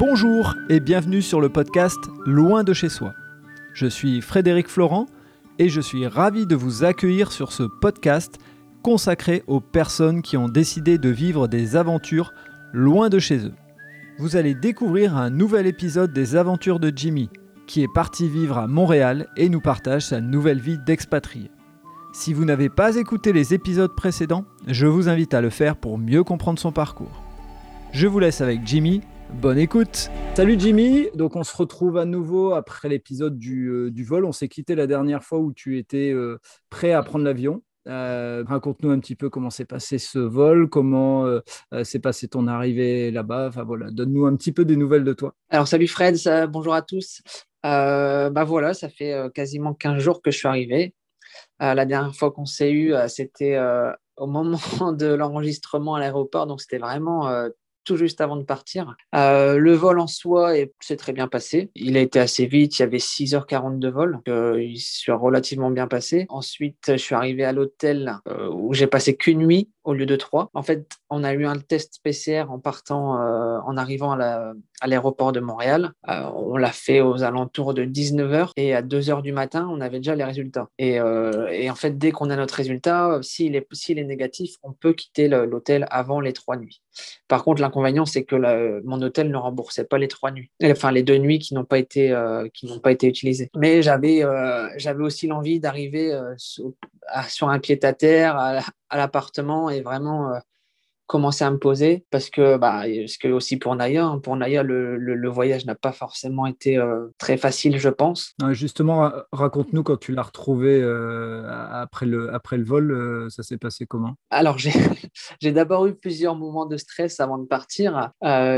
Bonjour et bienvenue sur le podcast Loin de chez soi. Je suis Frédéric Florent et je suis ravi de vous accueillir sur ce podcast consacré aux personnes qui ont décidé de vivre des aventures loin de chez eux. Vous allez découvrir un nouvel épisode des aventures de Jimmy, qui est parti vivre à Montréal et nous partage sa nouvelle vie d'expatrié. Si vous n'avez pas écouté les épisodes précédents, je vous invite à le faire pour mieux comprendre son parcours. Je vous laisse avec Jimmy. Bonne écoute. Salut Jimmy. Donc on se retrouve à nouveau après l'épisode du, euh, vol. On s'est quitté la dernière fois où tu étais euh, prêt à prendre l'avion. Euh, raconte-nous un petit peu comment s'est passé ce vol, comment s'est passé ton arrivée là-bas. Enfin voilà, donne-nous un petit peu des nouvelles de toi. Alors salut Fred, bonjour à tous. bah voilà, ça fait quasiment 15 jours que je suis arrivé. la dernière fois qu'on s'est eu, c'était au moment de l'enregistrement à l'aéroport, donc c'était vraiment tout juste avant de partir. Euh, le vol en soi s'est très bien passé. Il a été assez vite, il y avait 6h40 de vol, euh, il s'est relativement bien passé. Ensuite, je suis arrivé à l'hôtel euh, où j'ai passé qu'une nuit au lieu de trois. En fait, on a eu un test PCR en partant, en arrivant à l'aéroport de Montréal. on l'a fait aux alentours de 19h et à 2h du matin, on avait déjà les résultats. Et, et en fait, dès qu'on a notre résultat, s'il est, est négatif, on peut quitter l'hôtel avant les trois nuits. Par contre, l'inconvénient, c'est que mon hôtel ne remboursait pas les trois nuits, enfin les deux nuits qui n'ont pas été euh, pas été utilisées. Mais j'avais euh, j'avais aussi l'envie d'arriver euh, sur, un pied à terre à l'appartement et vraiment commencer à me poser parce que, bah, parce que aussi pour Naya, hein, pour Naya, le, le, voyage n'a pas forcément été euh, très facile, je pense. justement, raconte-nous quand tu l'as retrouvé euh, après, le, après le vol, euh, ça s'est passé comment? Alors, j'ai d'abord eu plusieurs moments de stress avant de partir.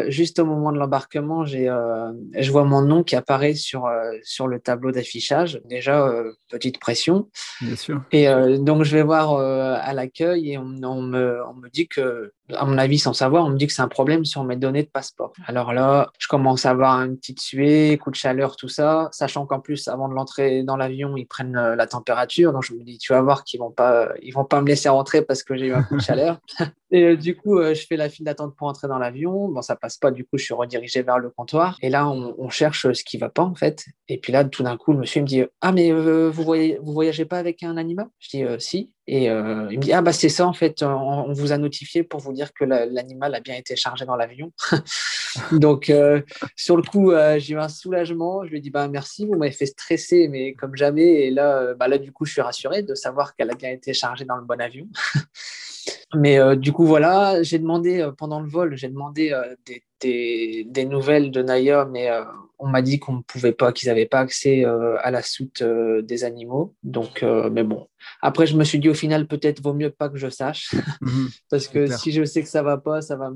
juste au moment de l'embarquement, je vois mon nom qui apparaît sur, sur le tableau d'affichage. Déjà, petite pression. Bien sûr. Et donc, je vais voir à l'accueil et on, on, me, on me dit que à mon avis, sans savoir, on me dit que c'est un problème sur mes données de passeport. Alors là, je commence à avoir une petite suée, coup de chaleur, tout ça, sachant qu'en plus, avant de l'entrer dans l'avion, ils prennent euh, la température. Donc je me dis, tu vas voir qu'ils vont pas, ils vont pas me laisser rentrer parce que j'ai eu un coup de chaleur. Et euh, du coup, euh, je fais la file d'attente pour entrer dans l'avion. Bon, ça passe pas. Du coup, je suis redirigé vers le comptoir. Et là, on, cherche ce qui va pas en fait. Et puis là, tout d'un coup, le monsieur me dit, ah mais vous voyez, vous voyagez pas avec un animal? Je dis, si. Et euh, il me dit Ah, bah, c'est ça, en fait, on, vous a notifié pour vous dire que l'animal a bien été chargé dans l'avion. Donc, euh, sur le coup, euh, j'ai eu un soulagement. Je lui ai dit bah, Merci, vous m'avez fait stresser, mais comme jamais. Et là, bah, là, du coup, je suis rassuré de savoir qu'elle a bien été chargée dans le bon avion. mais du coup, voilà, j'ai demandé pendant le vol, j'ai demandé des des, nouvelles de Naya, mais euh, on m'a dit qu'on ne pouvait pas, qu'ils n'avaient pas accès euh, à la soute euh, des animaux. Donc, mais bon. Après, je me suis dit au final, peut-être vaut mieux pas que je sache, mhm. parce que si je sais que ça va pas, ça va,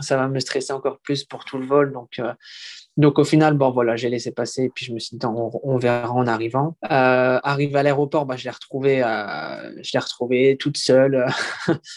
ça va me stresser encore plus pour tout le vol. Donc, donc au final, bon voilà, j'ai laissé passer et puis je me suis dit on, verra en arrivant. Euh, arrivé à l'aéroport, bah, je l'ai retrouvée, euh, je l'ai retrouvée toute seule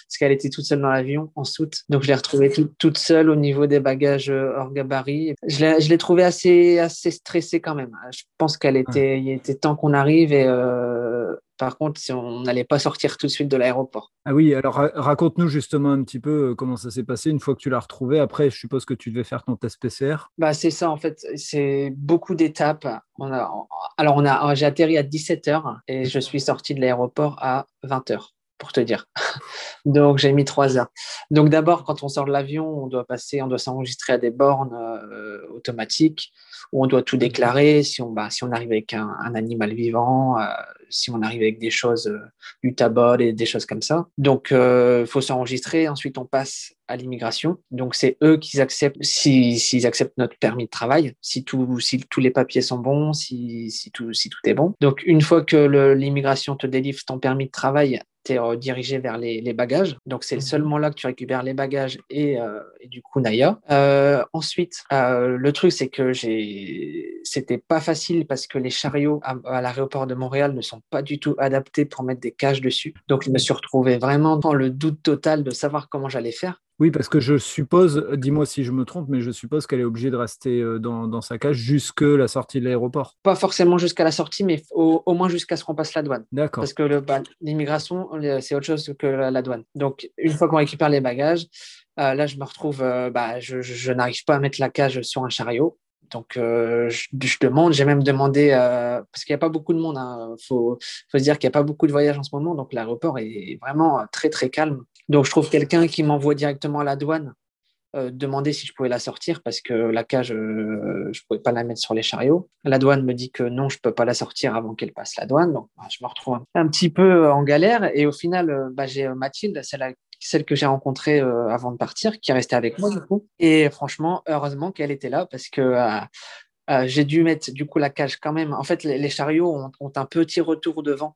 parce qu'elle était toute seule dans l'avion en soute. Donc je l'ai retrouvée toute seule au niveau des bagages euh, hors gabarit. Je l'ai trouvée assez assez stressée quand même. Je pense qu'elle était, il était temps qu'on arrive et euh, par contre, si on n'allait pas sortir tout de suite de l'aéroport. Ah oui, alors raconte-nous justement un petit peu euh, comment ça s'est passé une fois que tu l'as retrouvé. Après, je suppose que tu devais faire ton test PCR. Bah, c'est ça, en fait. C'est beaucoup d'étapes. On a, alors, on a, j'ai atterri à 17h et je suis sorti de l'aéroport à 20h pour te dire. Donc j'ai mis trois heures. Donc d'abord, quand on sort de l'avion, on doit passer, on doit s'enregistrer à des bornes euh, automatiques où on doit tout déclarer. Si on, bah, si on arrive avec un, animal vivant, euh, si on arrive avec des choses, euh, du tabac et des choses comme ça. Donc il faut s'enregistrer. Ensuite, on passe à l'immigration. Donc c'est eux qui acceptent, s'ils acceptent notre permis de travail, si, tout, si tous les papiers sont bons, si, si, tout, si tout est bon. Donc une fois que l'immigration te délivre ton permis de travail, tu es dirigé vers les, bagages. Donc, c'est seulement là que tu récupères les bagages et, euh, du coup, Naya. Euh, ensuite, euh, le truc, c'est que j'ai... c'était pas facile parce que les chariots à, l'aéroport de Montréal ne sont pas du tout adaptés pour mettre des cages dessus. Donc, je me suis retrouvé vraiment dans le doute total de savoir comment j'allais faire. Oui, parce que je suppose, dis-moi si je me trompe, mais je suppose qu'elle est obligée de rester euh, dans, sa cage jusque la sortie de l'aéroport. Pas forcément jusqu'à la sortie, mais au, moins jusqu'à ce qu'on passe la douane. D'accord. Parce que bah, l'immigration, c'est autre chose que la, douane. Donc, une fois qu'on récupère les bagages, euh, là, je me retrouve, euh, bah, je, n'arrive pas à mettre la cage sur un chariot. Donc, je, demande, j'ai même demandé, parce qu'il n'y a pas beaucoup de monde, il hein. faut, faut, se dire qu'il n'y a pas beaucoup de voyages en ce moment, donc l'aéroport est vraiment très, très calme. Donc, je trouve quelqu'un qui m'envoie directement à la douane, euh, demander si je pouvais la sortir parce que la cage, euh, je ne pouvais pas la mettre sur les chariots. La douane me dit que non, je ne peux pas la sortir avant qu'elle passe la douane. Donc, bah, je me retrouve un, petit peu en galère. Et au final, euh, bah, j'ai Mathilde, celle, celle que j'ai rencontrée avant de partir, qui est restée avec moi du coup. Et franchement, heureusement qu'elle était là parce que j'ai dû mettre du coup la cage quand même. En fait, les, chariots ont, un petit retour devant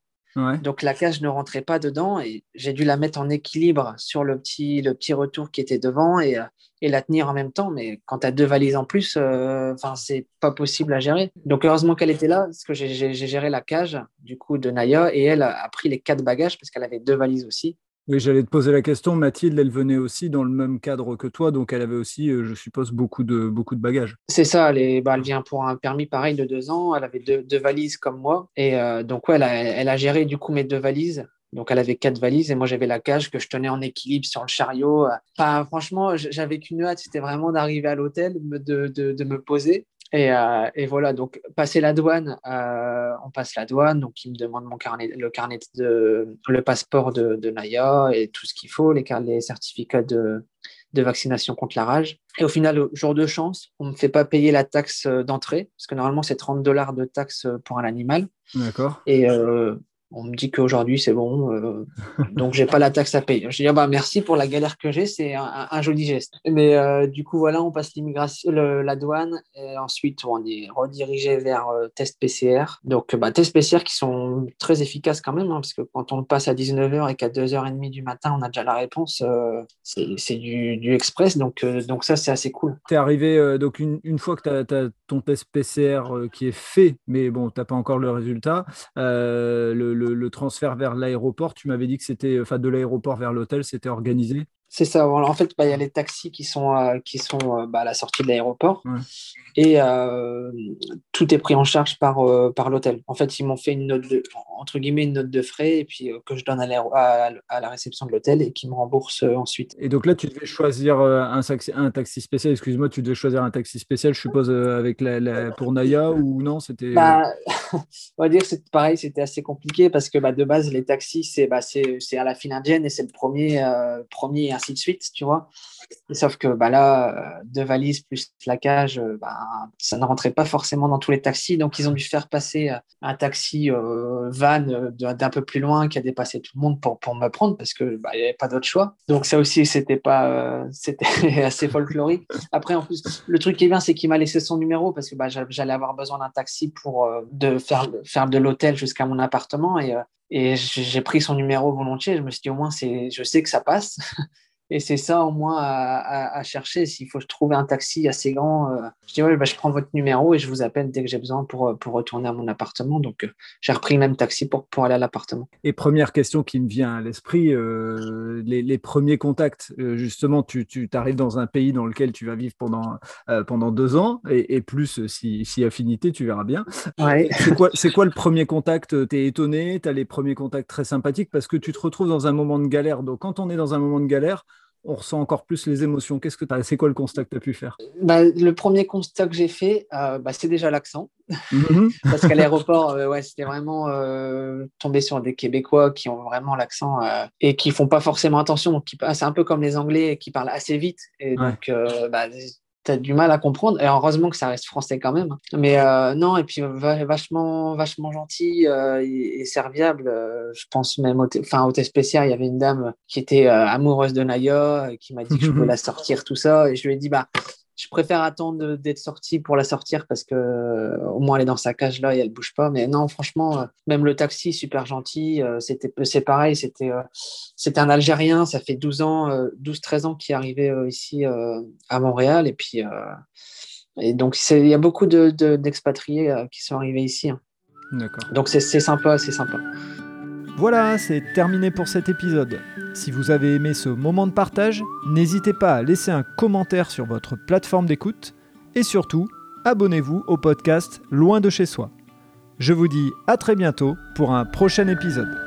donc la cage ne rentrait pas dedans et j'ai dû la mettre en équilibre sur le petit, le petit retour qui était devant et, euh, et la tenir en même temps. Mais quand tu as deux valises en plus, euh, enfin c'est pas possible à gérer. Donc heureusement qu'elle était là parce que j'ai géré la cage du coup de Naya et elle a pris les quatre bagages parce qu'elle avait deux valises aussi. Oui, j'allais te poser la question. Mathilde, elle venait aussi dans le même cadre que toi, donc elle avait aussi, euh, je suppose, beaucoup de, beaucoup de bagages. C'est ça, elle, bah, elle vient pour un permis pareil de deux ans, elle avait deux, valises comme moi, et euh, donc ouais, elle a, géré du coup mes deux valises. Donc elle avait quatre valises et moi j'avais la cage que je tenais en équilibre sur le chariot. Enfin, franchement, j'avais qu'une hâte, c'était vraiment d'arriver à l'hôtel, de, de, me poser euh, et, voilà, donc passer la douane, euh, on passe la douane, donc il me demande mon carnet, le carnet de le passeport de, Naya et tout ce qu'il faut, les, les certificats de, vaccination contre la rage. Et au final, jour de chance, on ne me fait pas payer la taxe d'entrée, parce que normalement c'est 30 dollars de taxe pour un animal. D'accord. Et euh, on me dit qu'aujourd'hui c'est bon, euh, donc j'ai pas la taxe à payer. Je dis ah bah merci pour la galère que j'ai, c'est un, joli geste. Mais euh, du coup voilà, on passe l'immigration, la douane, et ensuite on est redirigé vers euh, test PCR. Donc bah, test PCR qui sont très efficaces quand même, hein, parce que quand on passe à 19h et qu'à 2h30 du matin on a déjà la réponse, c'est du, du, express, donc, donc ça c'est assez cool. Tu es arrivé donc une, une, fois que tu as, ton test PCR qui est fait, mais bon, tu n'as pas encore le résultat, transfert vers l'aéroport, tu m'avais dit que c'était, enfin, de l'aéroport vers l'hôtel, c'était organisé. C'est ça. En fait, bah, il y a les taxis qui sont, euh, qui sont euh, bah, à la sortie de l'aéroport. Et euh, tout est pris en charge par, par l'hôtel. En fait, ils m'ont fait une note de, entre guillemets, une note de frais et puis que je donne à, à, la réception de l'hôtel et qui me rembourse ensuite. Et donc là, tu devais choisir un, un taxi spécial. Excuse-moi, tu devais choisir un taxi spécial, je suppose, avec la, pour Naya ou non C'était. Bah, on va dire c'est pareil, c'était assez compliqué parce que bah, de base, les taxis, c'est bah, à la file indienne et c'est le premier, premier ainsi de suite, tu vois. sauf que bah, là, euh, deux valises plus la cage, euh, bah, ça ne rentrait pas forcément dans tous les taxis. Donc, ils ont dû faire passer euh, un taxi van d'un peu plus loin qui a dépassé tout le monde pour, pour me prendre parce qu'il bah, n'y avait pas d'autre choix. Donc, ça aussi, c'était pas c'était assez folklorique. Après, en plus, le truc qui est bien, c'est qu'il m'a laissé son numéro parce que bah, j'allais avoir besoin d'un taxi pour de faire, faire de l'hôtel jusqu'à mon appartement. Et, et j'ai pris son numéro volontiers. Je me suis dit, au moins, je sais que ça passe. Et c'est ça au moins à, chercher. S'il faut trouver un taxi assez grand, euh, je dis ouais, bah, je prends votre numéro et je vous appelle dès que j'ai besoin pour, euh, pour retourner à mon appartement. Donc euh, j'ai repris le même taxi pour, pour aller à l'appartement. Et première question qui me vient à l'esprit, les, premiers contacts, justement, tu, tu arrives dans un pays dans lequel tu vas vivre pendant, pendant deux ans et, plus si, si, affinité, tu verras bien. Ouais. C'est quoi, quoi le premier contact? Tu es étonné? Tu as les premiers contacts très sympathiques? Parce que tu te retrouves dans un moment de galère. Donc quand on est dans un moment de galère, on ressent encore plus les émotions. Qu'est-ce que tu C'est quoi le constat que tu as pu faire? Bah, Le premier constat que j'ai fait, euh, bah, c'est déjà l'accent. Mhm. Parce qu'à l'aéroport, euh, ouais, c'était vraiment euh, tomber sur des Québécois qui ont vraiment l'accent et qui font pas forcément attention. C'est un peu comme les Anglais qui parlent assez vite. Et donc, bah, du mal à comprendre. Et heureusement que ça reste français quand même. Mais euh, non, et puis vachement, vachement gentil euh, et, serviable. Euh, je pense même au, enfin, au test spécial, il y avait une dame qui était amoureuse de Naya, qui m'a dit que je pouvais la sortir, tout ça. Et je lui ai dit, bah, je préfère attendre d'être sortie pour la sortir parce que euh, au moins elle est dans sa cage là et elle bouge pas. Mais non, franchement, euh, même le taxi, super gentil. Euh, c'était, c'est pareil, c'était, c'était un Algérien, ça fait 12 ans, 12-13 ans qu'il est arrivé ici à Montréal. Et puis, et donc, il y a beaucoup de, d'expatriés qui sont arrivés ici. Hein. D'accord. Donc, c'est, c'est sympa, c'est sympa. Voilà, c'est terminé pour cet épisode. Si vous avez aimé ce moment de partage, n'hésitez pas à laisser un commentaire sur votre plateforme d'écoute et surtout, abonnez-vous au podcast Loin de chez soi. Je vous dis à très bientôt pour un prochain épisode.